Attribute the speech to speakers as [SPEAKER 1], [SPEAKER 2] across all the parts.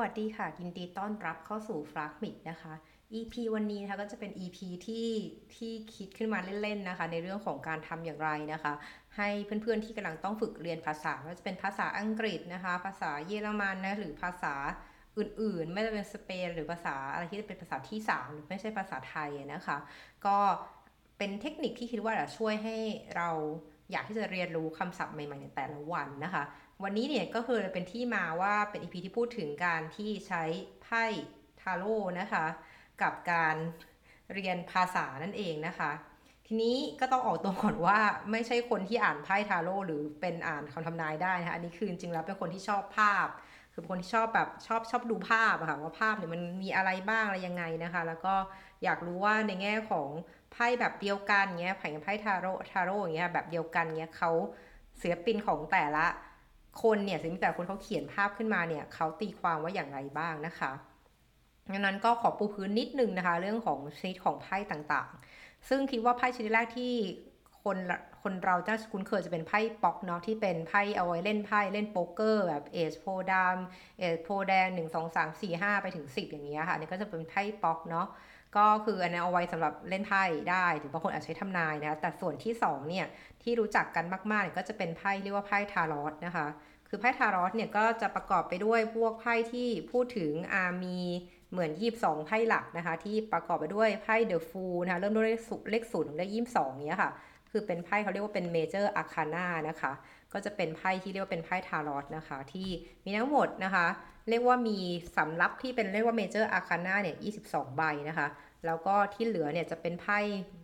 [SPEAKER 1] สวัสดีค่ะ ยินดีต้อนรับเข้าสู่ฟลักมิดนะคะ EP วันนี้นะคะก็จะเป็น EP ที่ที่คิดขึ้นมาเล่นๆนะคะ ในเรื่องของการทำอย่างไรนะคะ ให้เพื่อนๆที่กำลังต้องฝึกเรียนภาษาว่าจะเป็นภาษาอังกฤษนะคะ ภาษาเยอรมันนะหรือภาษาอื่นๆ ไม่ว่าจะเป็นสเปนหรือภาษาอะไรที่เป็นภาษาที่สามหรือไม่ใช่ภาษาไทยนะคะ ก็เป็นเทคนิคที่คิดว่าจะช่วยให้เราอยากที่จะเรียนรู้คำศัพท์ใหม่ๆในแต่ละวันนะคะ วันนี้เนี่ยก็คือเป็นที่มาว่าเป็น EP ที่พูดถึงการที่ใช้ไพ่ทาโร่นะคะ กับการเรียนภาษานั่นเองนะคะ ทีนี้ก็ต้องออกตัวก่อนว่าไม่ใช่คนที่อ่านไพ่ทาโร่หรือเป็นอ่านคำทำนายได้นะคะอันนี้คือจริงแล้วเป็นคนที่ชอบภาพ คือคนที่ชอบแบบชอบชอบดูภาพอะค่ะว่าภาพเนี่ยมันมีอะไรบ้างอะไรยังไงนะคะ แล้วก็อยากรู้ว่าในแง่ของไพ่แบบเดียวกันเงี้ยไพ่ไพ่ทาโร่ทาโร่อย่างเงี้ยแบบเดียวกันเงี้ยเขาศิลปินของแต่ละ คนเนี่ยศิลปินแต่คนเขาเขียนภาพขึ้นมาเนี่ยเขาตีความว่าอย่างไรบ้างนะคะดังนั้นก็ขอปูพื้นนิดนึงนะคะ เรื่องของชนิดของไพ่ต่างๆ ซึ่งคิดว่าไพ่ชนิดแรกที่คนคนเราจะคุ้นเคยจะเป็นไพ่ป๊อกเนาะที่เป็นไพ่เอาไว้เล่นไพ่เล่นโป๊กเกอร์แบบเอสโพดามเอสโพแดงหนึ่งสองสามสี่ห้าไปถึงสิบอย่างเงี้ยค่ะอันนี้ก็จะเป็นไพ่ป๊อกเนาะ ก็คืออันนี้เอาไว้สำหรับเล่นไพ่ได้หรือบางคนอาจใช้ทำนายนะแต่ส่วนที่2เนี่ยที่รู้จักกันมากๆเนี่ยก็จะเป็นไพ่เรียกว่าไพ่ทารอสนะคะ คือไพ่ทารอสเนี่ยก็จะประกอบไปด้วยพวกไพ่ที่พูดถึงอามีเหมือนยีบสองไพ่หลักนะคะ ที่ประกอบไปด้วยไพ่ The Fool นะคะเริ่มด้วยเลขศูนย์เลขศูนย์ถึงเลขยี่สิบสองเนี้ยค่ะ คือเป็นไพ่เขาเรียกว่าเป็น Major Arcana นะคะ ก็จะเป็นไพ่ที่เรียกว่าเป็นไพ่ทารอสนะคะ ที่มีทั้งหมดนะคะ เรียกว่ามีสำรับที่เป็นเรียกว่า Major Arcana เนี่ยยี่สิบสองใบนะคะ แล้วก็ที่เหลือเนี่ยจะเป็นไพ่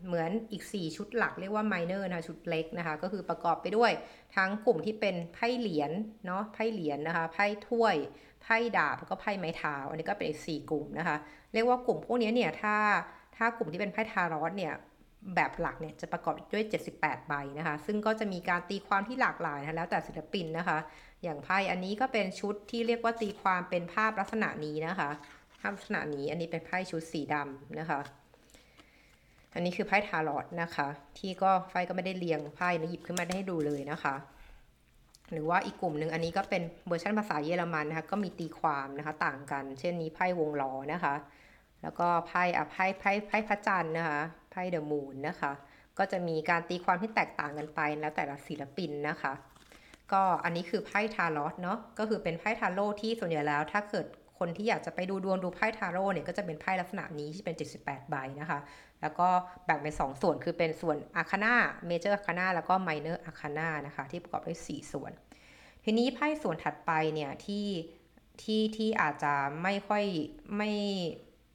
[SPEAKER 1] เหมือนอีก 4 ชุดหลักเรียกว่า Minor นะชุดเล็กนะคะ ก็คือประกอบไปด้วยทั้งกลุ่มที่เป็นไพ่เหรียญเนาะไพ่เหรียญนะคะไพ่ถ้วยไพ่ดาบแล้วก็ไพ่ไม้เท้า อันนี้ก็เป็นอีก 4 กลุ่มนะคะ เรียกว่ากลุ่มพวกนี้เนี่ยถ้าถ้ากลุ่มที่เป็นไพ่ทารอสเนี่ยแบบหลักเนี่ยจะประกอบด้วย 78 ใบนะคะ ซึ่งก็จะมีการตีความที่หลากหลายนะแล้วแต่ศิลปินนะคะ อย่างไพ่อันนี้ก็เป็นชุดที่เรียกว่าตีความเป็นภาพลักษณะนี้นะคะภาพลักษณะนี้อันนี้เป็นไพ่ชุดสีดำนะคะ อันนี้คือไพ่ทารอสนะคะ ที่ก็ไฟก็ไม่ได้เรียงไพ่นะหยิบขึ้นมาได้ให้ดูเลยนะคะ หรือว่าอีกกลุ่มหนึ่งอันนี้ก็เป็นเวอร์ชันภาษาเยอรมันนะคะก็มีตีความนะคะต่างกัน เช่นนี้ไพ่วงล้อนะคะ แล้วก็ไพ่อะไพ่ไพ่ไพ่พระจันทร์นะคะไพ่ The Moon นะคะ ก็จะมีการตีความที่แตกต่างกันไปแล้วแต่ละศิลปินนะคะ ก็อันนี้คือไพ่ทารอสเนาะก็คือเป็นไพ่ทาโร่ที่ส่วนใหญ่แล้ว ถ้าเกิดคนที่อยากจะไปดูดวงดูไพ่ทาโร่เนี่ยก็จะเป็นไพ่ลักษณะนี้ที่เป็น 78 ใบนะคะ แล้วก็แบ่งเป็น 2 ส่วนคือเป็นส่วน Arcana Major Arcana แล้วก็ Minor Arcana นะคะ ที่ประกอบด้วย 4 ส่วน ทีนี้ไพ่ส่วนถัดไปเนี่ยที่ที่ที่อาจจะไม่ค่อยไม่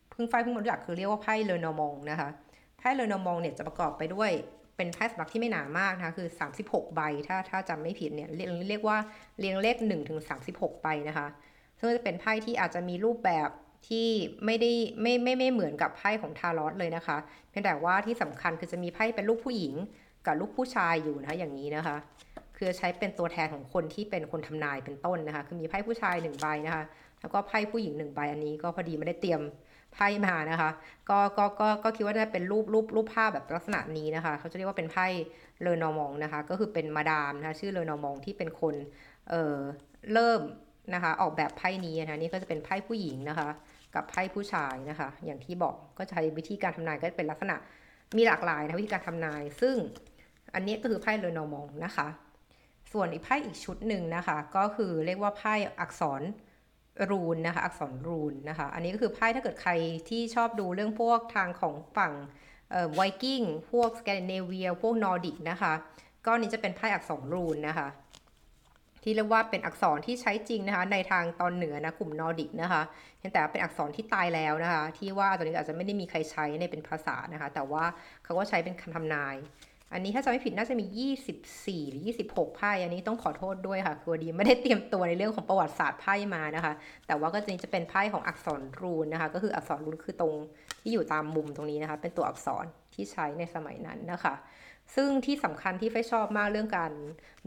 [SPEAKER 1] เพิ่งไฟเพิ่งมารู้จักคือเรียกว่าไพ่ Lenormand นะคะไพ่ Lenormand เนี่ยจะประกอบไปด้วย เป็นไพ่สำรับที่ไม่หนามากนะคะคือ 36 ใบถ้าถ้าจำไม่ผิดเนี่ยเรียกเรียกว่าเรียงเลข1ถึง36ใบนะคะ ซึ่งจะเป็นไพ่ที่อาจจะมีรูปแบบที่ไม่ได้ไม่ไม่ไม่เหมือนกับไพ่ของทารอสเลยนะคะ เพียงแต่ว่าที่สำคัญคือจะมีไพ่เป็นลูกผู้หญิงกับลูกผู้ชายอยู่นะคะอย่างนี้นะคะ คือใช้เป็นตัวแทนของคนที่เป็นคนทำนายเป็นต้นนะคะ คือมีไพ่ผู้ชายหนึ่งใบนะคะ แล้วก็ไพ่ผู้หญิงหนึ่งใบอันนี้ก็พอดีไม่ได้เตรียม ไพ่มานะคะ ก็ก็ก็ก็คิดว่าจะเป็นรูปรูปรูปภาพแบบลักษณะนี้นะคะ เขาจะเรียกว่าเป็นไพ่เลอนอมองนะคะ ก็คือเป็นมาดามนะคะชื่อเลอนอมองที่เป็นคนเอ่อเริ่มนะคะ ออกแบบไพ่นี้นะคะนี่ก็จะเป็นไพ่ผู้หญิงนะคะ กับไพ่ผู้ชายนะคะ อย่างที่บอกก็ใช้วิธีการทำนายก็เป็นลักษณะมีหลากหลายนะวิธีการทำนาย ซึ่งอันนี้ก็คือไพ่เลอนอมองนะคะ ส่วนอีกไพ่อีกชุดหนึ่งนะคะ ก็คือเรียกว่าไพ่อักษร รูนนะคะ อักษรรูนนะคะ อันนี้ก็คือไพ่ถ้าเกิดใครที่ชอบดูเรื่องพวกทางของฝั่งไวกิ้งพวกสแกนดิเนเวียพวกนอร์ดิกนะคะก็นี้จะเป็นไพ่อักษรรูนนะคะ ที่เรียกว่าเป็นอักษรที่ใช้จริงนะคะ ในทางตอนเหนือนะกลุ่มนอร์ดิกนะคะเพียงแต่เป็นอักษรที่ตายแล้วนะคะ ที่ว่าตอนนี้อาจจะไม่ได้มีใครใช้ในเป็นภาษานะคะ แต่ว่าเขาก็ใช้เป็นคำทำนาย อันนี้ถ้าจำไม่ผิดน่าจะมี 24 หรือ 26ไพ่อันนี้ต้องขอโทษด้วยค่ะ คือดีไม่ได้เตรียมตัวในเรื่องของประวัติศาสตร์ไพ่มานะคะ แต่ว่าก็จะจะเป็นไพ่ของอักษรรูนนะคะ ก็คืออักษรรูนคือตรงที่อยู่ตามมุมตรงนี้นะคะ เป็นตัวอักษรที่ใช้ในสมัยนั้นนะคะ ซึ่งที่สำคัญที่ไฟชอบมากเรื่องการ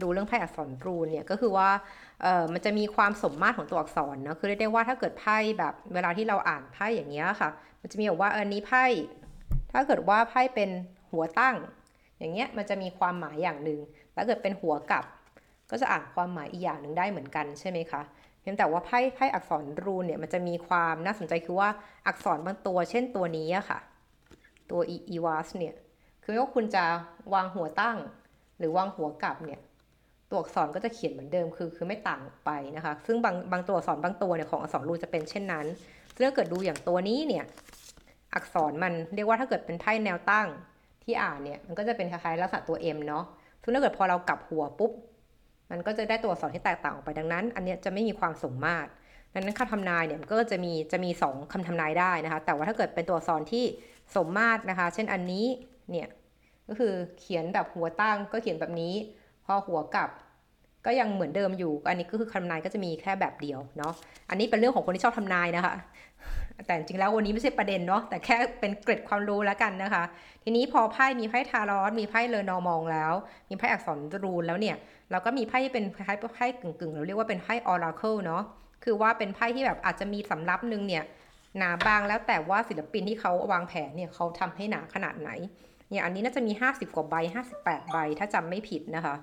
[SPEAKER 1] ดูเรื่องไพ่อักษรรูนเนี่ยก็คือว่าเออมันจะมีความสมมาตรของตัวอักษรนะคือเรียกได้ว่าถ้าเกิดไพ่แบบเวลาที่เราอ่านไพ่อย่างเงี้ยค่ะ มันจะมีบอกว่าเออนี้ไพ่ถ้าเกิดว่าไพ่เป็นหัวตั้ง อย่างเงี้ยมันจะมีความหมายอย่างหนึ่งแล้วเกิดเป็นหัวกลับ ก็จะอ่านความหมายอีกอย่างหนึ่งได้เหมือนกันใช่ไหมคะเพียงแต่ว่าไพ่ไพ่อักษรรูนเนี่ยมันจะมีความน่าสนใจคือว่าอักษรบางตัว เช่นตัวนี้อะค่ะ ตัวอีวาสเนี่ยคือว่าคุณจะวางหัวตั้ง หรือวางหัวกลับเนี่ยตัวอักษรก็จะเขียนเหมือนเดิมคือคือไม่ต่างไปนะคะ ซึ่งบางบางตัวอักษรบางตัวเนี่ยของอักษรรูนจะเป็นเช่นนั้นซึ่งถ้าเกิดดูอย่างตัวนี้เนี่ยอักษรมันเรียกว่าถ้าเกิดเป็นไพ่แนวตั้ง ที่อ่านเนี่ยมันก็จะเป็นคล้ายๆลักษณะตัว M เนาะซึ่งถ้าเกิดพอเรากลับหัวปุ๊บ มันก็จะได้ตัวอักษรที่แตกต่างออกไปดังนั้น อันเนี้ยจะไม่มีความสมมาตรดังนั้นคำทำนายเนี่ยมันก็จะมีจะมี 2คำทำนายได้นะคะ แต่ว่าถ้าเกิดเป็นตัวอักษรที่สมมาตรนะคะ เช่นอันนี้เนี่ยก็คือเขียนแบบหัวตั้งก็เขียนแบบนี้ พอหัวกลับก็ยังเหมือนเดิมอยู่ อันนี้ก็คือคำทำนายก็จะมีแค่แบบเดียวเนาะ อันนี้เป็นเรื่องของคนที่ชอบทำนายนะคะ แต่จริงแล้ววันนี้ไม่ใช่ประเด็นเนาะแต่แค่เป็นเกร็ดความรู้แล้วกันนะคะ ทีนี้พอไพ่มีไพ่ทารอสมีไพ่เลนอมองแล้ว มีไพ่อักษรรูนแล้วเนี่ยเราก็มีไพ่ที่เป็นคล้ายๆไพ่กึ่งๆเราเรียกว่าเป็นไพ่ออราเคิลเนาะคือว่าเป็นไพ่ที่แบบอาจจะมีสำรับหนึ่งเนี่ยหนาบางแล้วแต่ว่าศิลปินที่เขาวางแผนเนี่ยเขาทำให้หนาขนาดไหนเนี่ยอันนี้น่าจะมี 50 กว่าใบ 58 ใบ ถ้าจำไม่ผิดนะคะ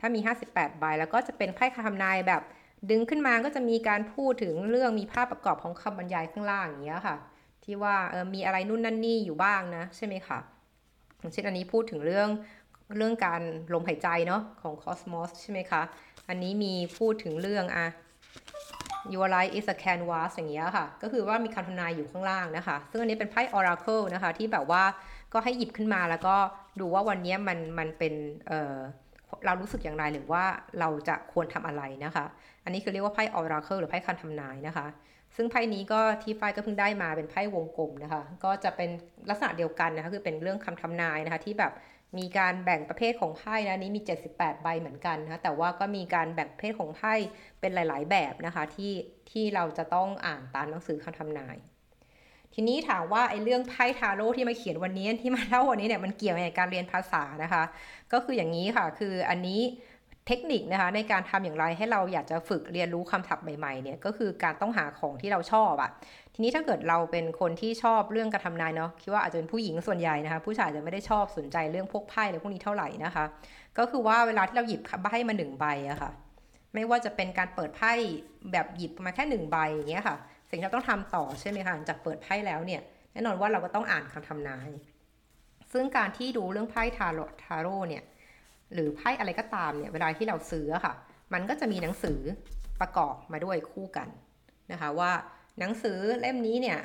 [SPEAKER 1] ถ้ามี 58 ใบ แล้วก็จะเป็นไพ่คำนายแบบ ดึงขึ้นมาก็จะมีการพูดถึงเรื่องมีภาพประกอบของคำบรรยายข้างล่างอย่างเงี้ยค่ะ ที่ว่าเออมีอะไรนู่นนั่นนี่อยู่บ้างนะใช่ไหมคะอย่างเช่นอันนี้พูดถึงเรื่องเรื่องการลมหายใจเนาะของคอสมอสใช่ไหมคะ อันนี้มีพูดถึงเรื่องอะ Your life is a canvas อย่างเงี้ยค่ะ ก็คือว่ามีคำทำนายอยู่ข้างล่างนะคะ ซึ่งอันนี้เป็นไพ่ oracle นะคะ ที่แบบว่าก็ให้หยิบขึ้นมาแล้วก็ดูว่าวันนี้มันมันเป็นเออ เรารู้สึกอย่างไรหรือว่าเราจะควรทำอะไรนะคะ อันนี้คือเรียกว่าไพ่ oracle หรือไพ่คำทำนายนะคะ ซึ่งไพ่นี้ก็ที่ไฟก็เพิ่งได้มาเป็นไพ่วงกลมนะคะ ก็จะเป็นลักษณะเดียวกันนะคะคือเป็นเรื่องคำทำนายนะคะที่แบบมีการแบ่งประเภทของไพ่นะนี้มี 78 ใบเหมือนกันนะคะแต่ว่าก็มีการแบ่งประเภทของไพ่เป็นหลาย ๆ แบบนะคะที่ที่เราจะต้องอ่านตามหนังสือคำทำนาย ทีนี้ถามว่าไอ้เรื่องไพ่ทาโร่ที่มาเขียนวันนี้ที่มาเล่าวันนี้เนี่ยมันเกี่ยวในการเรียนภาษานะคะ ก็คืออย่างนี้ค่ะ คืออันนี้เทคนิคนะคะในการทำอย่างไรให้เราอยากจะฝึกเรียนรู้คำศัพท์ใหม่ๆเนี่ยก็คือการต้องหาของที่เราชอบอะทีนี้ถ้าเกิดเราเป็นคนที่ชอบเรื่องการทำนายเนาะคิดว่าอาจจะเป็นผู้หญิงส่วนใหญ่นะคะผู้ชายจะไม่ได้ชอบสนใจเรื่องพวกไพ่อะไรพวกนี้เท่าไหร่นะคะ ก็คือว่าเวลาที่เราหยิบไพ่มาหนึ่งใบอะค่ะไม่ว่าจะเป็นการเปิดไพ่แบบหยิบมาแค่หนึ่งใบอย่างเงี้ยค่ะ สิ่งที่เราต้องทำต่อใช่ไหมคะหลังจากเปิดไพ่แล้วเนี่ยแน่นอนว่าเราก็ต้องอ่านคำทำนาย ซึ่งการที่ดูเรื่องไพ่ทาโร่ทาโร่เนี่ยหรือไพ่อะไรก็ตามเนี่ยเวลาที่เราซื้อค่ะ มันก็จะมีหนังสือประกอบมาด้วยคู่กันนะคะว่าหนังสือเล่มนี้เนี่ย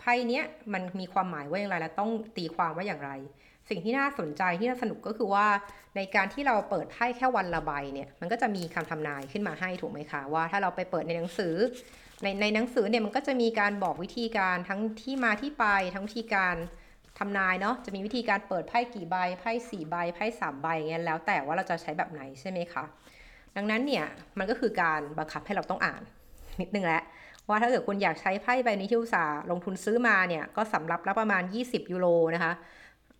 [SPEAKER 1] ไพ่เนี้ยมันมีความหมายว่าอย่างไรและต้องตีความว่าอย่างไร สิ่งที่น่าสนใจที่น่าสนุกก็คือว่าในการที่เราเปิดไพ่แค่วันละใบเนี่ยมันก็จะมีคำทำนายขึ้นมาให้ถูกไหมคะว่าถ้าเราไปเปิดในหนังสือ ในในหนังสือเนี่ยมันก็จะมีการบอกวิธีการทั้งที่มาที่ไปทั้งวิธีการทำนายเนาะจะมีวิธีการเปิดไพ่กี่ใบไพ่สี่ใบไพ่สามใบเงี้ยแล้วแต่ว่าเราจะใช้แบบไหนใช่ไหมคะดังนั้นเนี่ยมันก็คือการบังคับให้เราต้องอ่านนิดนึงแหละว่าถ้าเกิดคุณอยากใช้ไพ่ใบนี้ที่อุตสาห์ลงทุนซื้อมาเนี่ยก็สำรับแล้วประมาณ 20 ยูโรนะคะ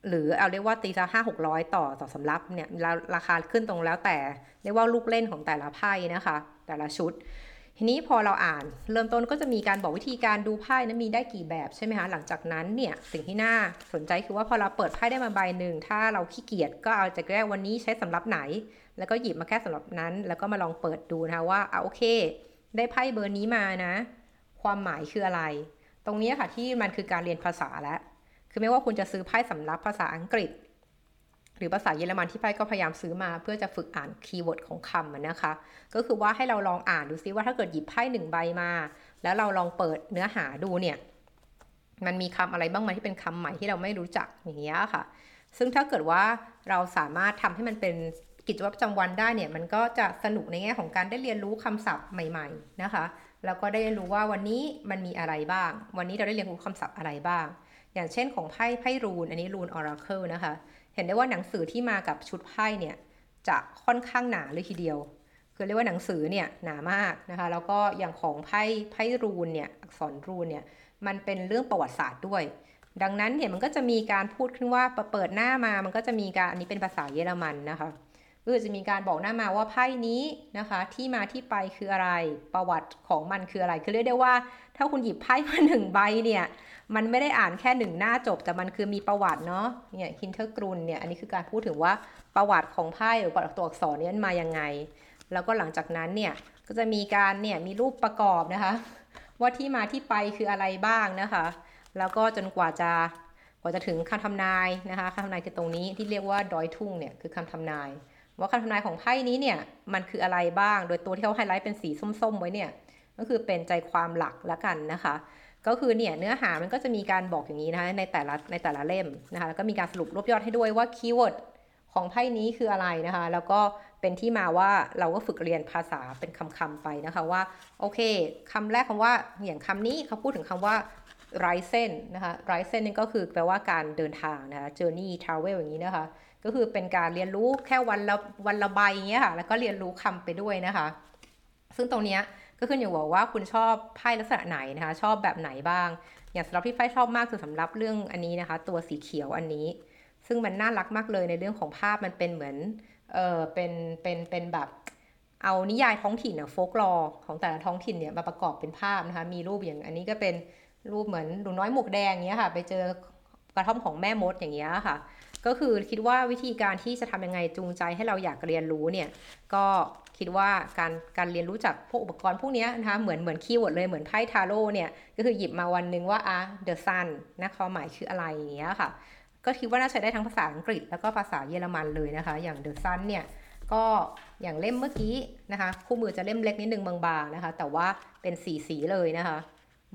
[SPEAKER 1] หรือเอาเรียกว่าตีซะห้าหกร้อยต่อต่อสำรับเนี่ยราคาขึ้นตรงแล้วแต่เรียกว่าลูกเล่นของแต่ละไพ่นะคะ แต่ละชุด ทีนี้พอเราอ่าน เริ่มต้นก็จะมีการบอกวิธีการดูไพ่นั้นมีได้กี่แบบใช่ไหมคะหลังจากนั้นเนี่ยสิ่งที่น่าสนใจคือว่าพอเราเปิดไพ่ได้มาใบหนึ่งถ้าเราขี้เกียจก็เอาจากแรกวันนี้ใช้สำรับไหน แล้วก็หยิบมาแค่สำรับนั้น แล้วก็มาลองเปิดดูนะคะว่าเอาโอเค ได้ไพ่เบอร์นี้มานะ ความหมายคืออะไร ตรงนี้ค่ะที่มันคือการเรียนภาษาแล้ว คือไม่ว่าคุณจะซื้อไพ่สำรับภาษาอังกฤษ หรือภาษาเยอรมันที่ไฟก็พยายามซื้อมา เพื่อจะฝึกอ่าน keyword ของคำนะคะ ก็คือว่าให้เราลองอ่านดูซิว่าถ้าเกิดหยิบไพ่หนึ่งใบมา แล้วเราลองเปิดเนื้อหาดูเนี่ยมันมีคำอะไรบ้างไหมที่เป็นคำใหม่ที่เราไม่รู้จักอย่างเงี้ยค่ะ ซึ่งถ้าเกิดว่าเราสามารถทำให้มันเป็นกิจวัตรประจำวันได้เนี่ย มันก็จะสนุกในแง่ของการได้เรียนรู้คำศัพท์ใหม่ ๆ นะคะ แล้วก็ได้เรียนรู้ว่าวันนี้มันมีอะไรบ้าง วันนี้เราได้เรียนรู้คำศัพท์อะไรบ้าง อย่างเช่นของไพ่ไพ่รูน อันนี้รูนออราเคิลนะคะ เห็นได้ว่าหนังสือที่มากับชุดไพ่เนี่ยจะค่อนข้างหนาเลยทีเดียว คือเรียกว่าหนังสือเนี่ยหนามากนะคะ แล้วก็อย่างของไพ่ไพ่รูนเนี่ยอักษรรูนเนี่ยมันเป็นเรื่องประวัติศาสตร์ด้วย ดังนั้นเนี่ยมันก็จะมีการพูดขึ้นว่าเปิดหน้ามามันก็จะมีการอันนี้เป็นภาษาเยอรมันนะคะ ก็จะมีการบอกหน้ามาว่าไพ่นี้นะคะ ที่มาที่ไปคืออะไรประวัติของมันคืออะไร คือเรียกได้ว่า ถ้าคุณหยิบไพ่มาหนึ่งใบเนี่ยมันไม่ได้อ่านแค่หนึ่งหน้าจบ แต่มันคือมีประวัติเนาะเนี่ยฮินเทอร์กรุนเนี่ยอันนี้คือการพูดถึงว่าประวัติของไพ่หรือประวัติตัวอักษรนี้มายังไง แล้วก็หลังจากนั้นเนี่ยก็ก็จะมีการเนี่ยมีรูปประกอบนะคะ ว่าที่มาที่ไปคืออะไรบ้างนะคะ แล้วก็จนกว่าจะกว่าจะถึงคำทำนายนะคะคำทำนายคือตรงนี้ที่เรียกว่าดอยทุ่งเนี่ยคือคำทำนาย ว่าคำทำนายของไพ่นี้เนี่ยมันคืออะไรบ้าง โดยตัวที่เขาไฮไลท์เป็นสีส้มๆ ไว้เนี่ยก็คือเป็นใจความหลักละกันนะคะ ก็คือเนี่ยเนื้อหามันก็จะมีการบอกอย่างนี้นะคะในแต่ละในแต่ละเล่มนะคะแล้วก็มีการสรุปรวบยอดให้ด้วยว่าคีย์เวิร์ดของไพ่นี้คืออะไรนะคะ แล้วก็เป็นที่มาว่าเราก็ฝึกเรียนภาษาเป็นคำๆไปนะคะว่าโอเคคำแรกคำว่าอย่างคำนี้เขาพูดถึงคำว่าไรเซนนะคะไรเซนนี่ก็คือแปลว่าการเดินทางนะคะ journey travel อย่างนี้นะคะ ก็คือเป็นการเรียนรู้แค่วันละวันละใบอย่างเงี้ยค่ะแล้วก็เรียนรู้คำไปด้วยนะคะ ซึ่งตรงเนี้ยก็ขึ้นอยู่กับว่าคุณชอบไพ่ลักษณะไหนนะคะ ชอบแบบไหนบ้าง อย่างสำหรับที่ไฟชอบมากคือสำหรับเรื่องอันนี้นะคะ ตัวสีเขียวอันนี้ ซึ่งมันน่ารักมากเลยในเรื่องของภาพมันเป็นเหมือนเออเป็นเป็นเป็นแบบเอานิยายท้องถิ่นอะ folklore ของแต่ละท้องถิ่นเนี่ยมาประกอบเป็นภาพนะคะ มีรูปอย่างอันนี้ก็เป็นรูปเหมือนหนูน้อยหมวกแดงอย่างเงี้ยค่ะ ไปเจอ กระท่อมของแม่มดอย่างเงี้ยค่ะ ก็คือคิดว่าวิธีการที่จะทำยังไงจูงใจให้เราอยากเรียนรู้เนี่ย ก็คิดว่าการการเรียนรู้จากพวกอุปกรณ์พวกนี้นะคะเหมือนเหมือน keyword เลยเหมือนไพ่ทาโร่เนี่ย ก็คือหยิบมาวันหนึ่งว่าอะ the sun นะความหมายคืออะไรอย่างเงี้ยค่ะ ก็คิดว่าน่าใช้ได้ทั้งภาษาอังกฤษแล้วก็ภาษาเยอรมันเลยนะคะ อย่าง the sun เนี่ยก็อย่างเล่มเมื่อกี้นะคะ คู่มือจะเล่มเล็กนิดนึงบางๆนะคะ แต่ว่าเป็นสีสีเลยนะคะ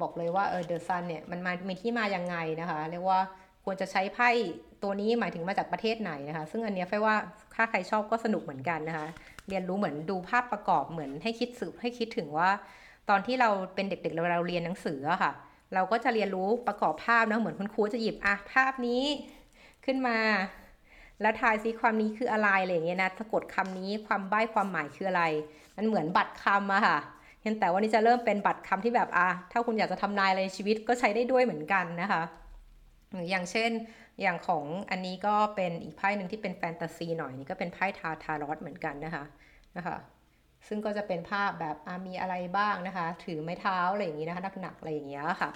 [SPEAKER 1] บอกเลยว่าเออ the sun เนี่ยมันมามีที่มายังไงนะคะ เรียกว่า ควรจะใช้ไพ่ตัวนี้หมายถึงมาจากประเทศไหนนะคะ ซึ่งอันนี้ไฟว่าถ้าใครชอบก็สนุกเหมือนกันนะคะ เรียนรู้เหมือนดูภาพประกอบเหมือนให้คิดสืบให้คิดถึงว่า ตอนที่เราเป็นเด็กๆเราเราเรียนหนังสืออะค่ะ เราก็จะเรียนรู้ประกอบภาพนะเหมือนคุณครูจะหยิบอะภาพนี้ขึ้นมา แล้วทายซิความนี้คืออะไรอะไรอย่างเงี้ยนะสะกดคำนี้ความใบ้ความหมายคืออะไร มันเหมือนบัตรคำอะค่ะเห็นแต่วันนี้จะเริ่มเป็นบัตรคำที่แบบอะถ้าคุณอยากจะทำนายอะไรในชีวิตก็ใช้ได้ด้วยเหมือนกันนะคะ อย่างเช่นอย่างของอันนี้ก็เป็นอีกไพ่หนึ่งที่เป็นแฟนตาซีหน่อยนี่ก็เป็นไพ่ทาทารอสเหมือนกันนะคะนะคะซึ่งก็จะเป็นภาพแบบมีอะไรบ้างนะคะ ถือไม้เท้าอะไรอย่างนี้นะคะหนักๆอะไรอย่างเงี้ยค่ะ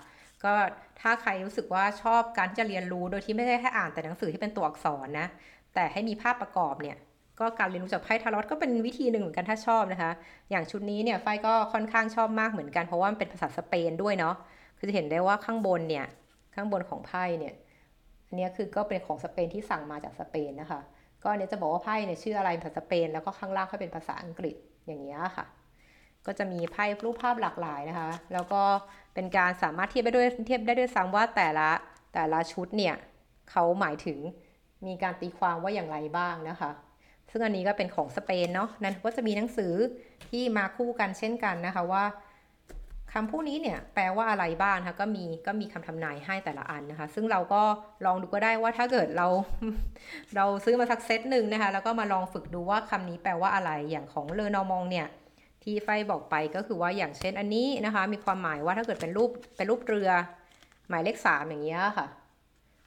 [SPEAKER 1] ก็ถ้าใครรู้สึกว่าชอบการจะเรียนรู้โดยที่ไม่ได้แค่อ่านแต่หนังสือที่เป็นตัวอักษรนะ แต่ให้มีภาพประกอบเนี่ย ก็การเรียนรู้จากไพ่ทารอตก็เป็นวิธีหนึ่งเหมือนกันถ้าชอบนะคะ อย่างชุดนี้เนี่ยไฟก็ค่อนข้างชอบมากเหมือนกันเพราะว่ามันเป็นภาษาสเปนด้วยเนาะคือจะเห็นได้ว่าข้างบนเนี่ย ข้างบนของไพ่เนี่ยอันนี้คือก็เป็นของสเปนที่สั่งมาจากสเปนนะคะ ก็อันนี้จะบอกว่าไพ่เนี่ยชื่ออะไรภาษาสเปน แล้วก็ข้างล่างก็เป็นภาษาอังกฤษอย่างเงี้ยค่ะ ก็จะมีไพ่รูปภาพหลากหลายนะคะ แล้วก็เป็นการสามารถเทียบได้ด้วยเทียบได้ด้วยซ้ำว่าแต่ละแต่ละชุดเนี่ยเขาหมายถึงมีการตีความว่าอย่างไรบ้างนะคะ ซึ่งอันนี้ก็เป็นของสเปนเนาะนั้นก็จะมีหนังสือที่มาคู่กันเช่นกันนะคะว่า คำพวกนี้เนี่ยแปลว่าอะไรบ้างคะก็มีก็มีคำทำนายให้แต่ละอันนะคะ ซึ่งเราก็ลองดูก็ได้ว่าถ้าเกิดเรา เราซื้อมาสักเซตหนึ่งนะคะ แล้วก็มาลองฝึกดูว่าคำนี้แปลว่าอะไรอย่างของเลอนอมองเนี่ยที่ไฟบอกไปก็คือว่าอย่างเช่นอันนี้นะคะ มีความหมายว่าถ้าเกิดเป็นรูปเป็นรูปเรือ หมายเลขสามอย่างเงี้ยค่ะ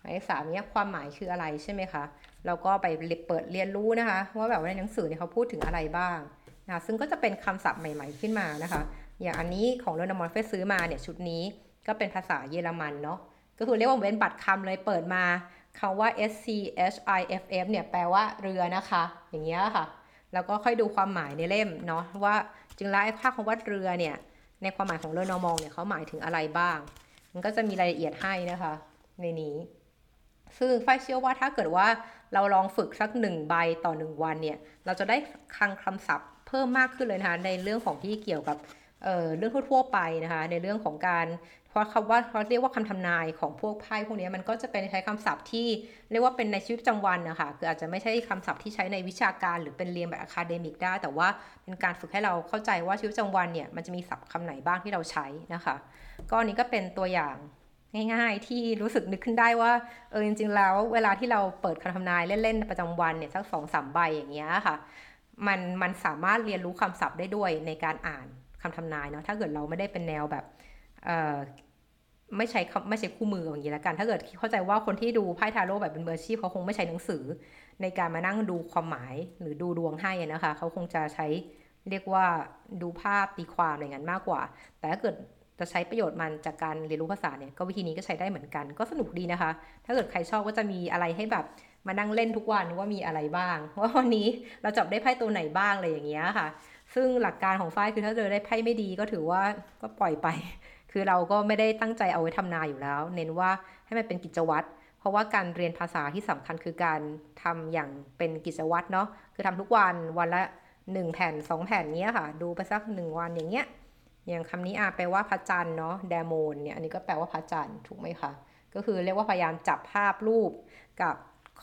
[SPEAKER 1] หมายเลขสามเนี้ยความหมายคืออะไรใช่ไหมคะเราก็ไปเปิดเรียนรู้นะคะ ว่าแบบว่าในหนังสือเนี่ยเขาพูดถึงอะไรบ้างนะซึ่งก็จะเป็นคำศัพท์ใหม่ ๆขึ้นมานะคะ อย่างอันนี้ของเรนามอนเฟซื้อมาเนี่ยชุดนี้ก็เป็นภาษาเยอรมันเนาะก็คือเรียกว่าเป็นบัตรคำเลยเปิดมาคำว่า S C H I F F เนี่ยแปลว่าเรือนะคะ อย่างเงี้ยค่ะ แล้วก็ค่อยดูความหมายในเล่มเนาะว่าจึงแล้วไอ้ภาคำว่าเรือเนี่ยในความหมายของเรือนอมองเนี่ยเขาหมายถึงอะไรบ้าง มันก็จะมีรายละเอียดให้นะคะ ในนี้ ซึ่งไฟเชื่อว่าถ้าเกิดว่าเราลองฝึกสักหนึ่งใบต่อหนึ่งวันเนี่ย เราจะได้คลังคำศัพท์เพิ่มมากขึ้นเลยนะคะในเรื่องของที่เกี่ยวกับ เรื่องทั่วๆไปนะคะ ในเรื่องของการเพราะคำว่าเขาเรียกว่าคำทำนายของพวกไพ่พวกนี้มันก็จะเป็นใช้คำศัพท์ที่เรียกว่าเป็นในชีวิตประจำวันนะคะคืออาจจะไม่ใช่คำศัพท์ที่ใช้ในวิชาการหรือเป็นเรียนแบบ academic ได้ แต่ว่าเป็นการฝึกให้เราเข้าใจว่าชีวิตประจำวันเนี่ยมันจะมีศัพท์คำไหนบ้างที่เราใช้นะคะ ก็อันนี้ก็เป็นตัวอย่างง่ายๆ ที่รู้สึกนึกขึ้นได้ว่าเออจริงๆ แล้วเวลาที่เราเปิดคำทำนายเล่นๆประจำวันเนี่ยสักสองสามใบอย่างเงี้ยค่ะ มันมันสามารถเรียนรู้คำศัพท์ได้ด้วยในการอ่าน คำทำนายเนาะถ้าเกิดเราไม่ได้เป็นแนวแบบเออไม่ใช้ไม่ใช้คู่มืออย่างนี้แล้วกัน ถ้าเกิดเข้าใจว่าคนที่ดูไพ่ทาโร่แบบเป็นเบอร์ชีพเขาคงไม่ใช้หนังสือ ในการมานั่งดูความหมายหรือดูดวงให้นะคะ เขาคงจะใช้เรียกว่าดูภาพตีความอะไรเงี้ยมากกว่า แต่ถ้าเกิดจะใช้ประโยชน์มันจากการเรียนรู้ภาษาเนี่ยก็วิธีนี้ก็ใช้ได้เหมือนกัน ก็สนุกดีนะคะ ถ้าเกิดใครชอบก็จะมีอะไรให้แบบมานั่งเล่นทุกวันว่ามีอะไรบ้างว่าวันนี้เราจับได้ไพ่ตัวไหนบ้างอะไรอย่างเงี้ยค่ะ ซึ่งหลักการของฝ้ายคือถ้าเจอได้ไพ่ไม่ดีก็ถือว่าก็ปล่อยไป คือเราก็ไม่ได้ตั้งใจเอาไว้ทำนาอยู่แล้ว เน้นว่าให้มันเป็นกิจวัตร เพราะว่าการเรียนภาษาที่สำคัญคือการทำอย่างเป็นกิจวัตรเนาะ คือทำทุกวันวันละหนึ่งแผ่นสองแผ่นเนี้ยค่ะ ดูไปสักหนึ่งวันอย่างเงี้ย อย่างคำนี้อาแปลว่าพระจันทร์เนาะแดโมนเนี่ยอันนี้ก็แปลว่าพระจันทร์ถูกไหมคะ ก็คือเรียกว่าพยายามจับภาพรูปกับ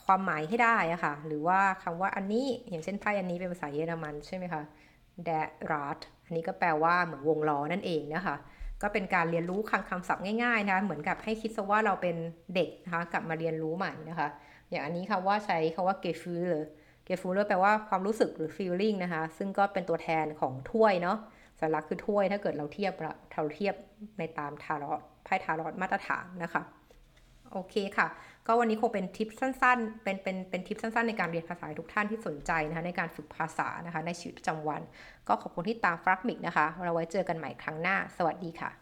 [SPEAKER 1] ความหมายให้ได้อะค่ะ หรือว่าคำว่าอันนี้อย่างเช่นไพ่อันนี้เป็นภาษาเยอรมันใช่ไหมคะ แดรัตอันนี้ก็แปลว่าเหมือนวงล้อนั่นเองนะคะ ก็เป็นการเรียนรู้คำคำศัพท์ง่ายๆนะคะเหมือนกับให้คิดซะว่าเราเป็นเด็กนะคะกลับมาเรียนรู้ใหม่นะคะ อย่างอันนี้ค่ะว่าใช้คาว่า gefühl gefühl แปลว่าความรู้สึกหรือ feeling นะคะ ซึ่งก็เป็นตัวแทนของถ้วยเนาะสัญลักษณ์คือถ้วยถ้าเกิดเราเทียบเราเทียบในตามทารอตไพ่ทารอตมาตรฐานนะคะ โอเคค่ะ ก็วันนี้คงเป็นทิปสั้นๆ เป็นเป็นเป็นทิปสั้นๆ ในการเรียนภาษาทุกท่านที่สนใจนะคะในการฝึกภาษานะคะในชีวิตประจำวัน ก็ขอบคุณที่ตามฟรักมิกนะคะ เราไว้เจอกันใหม่ครั้งหน้า สวัสดีค่ะ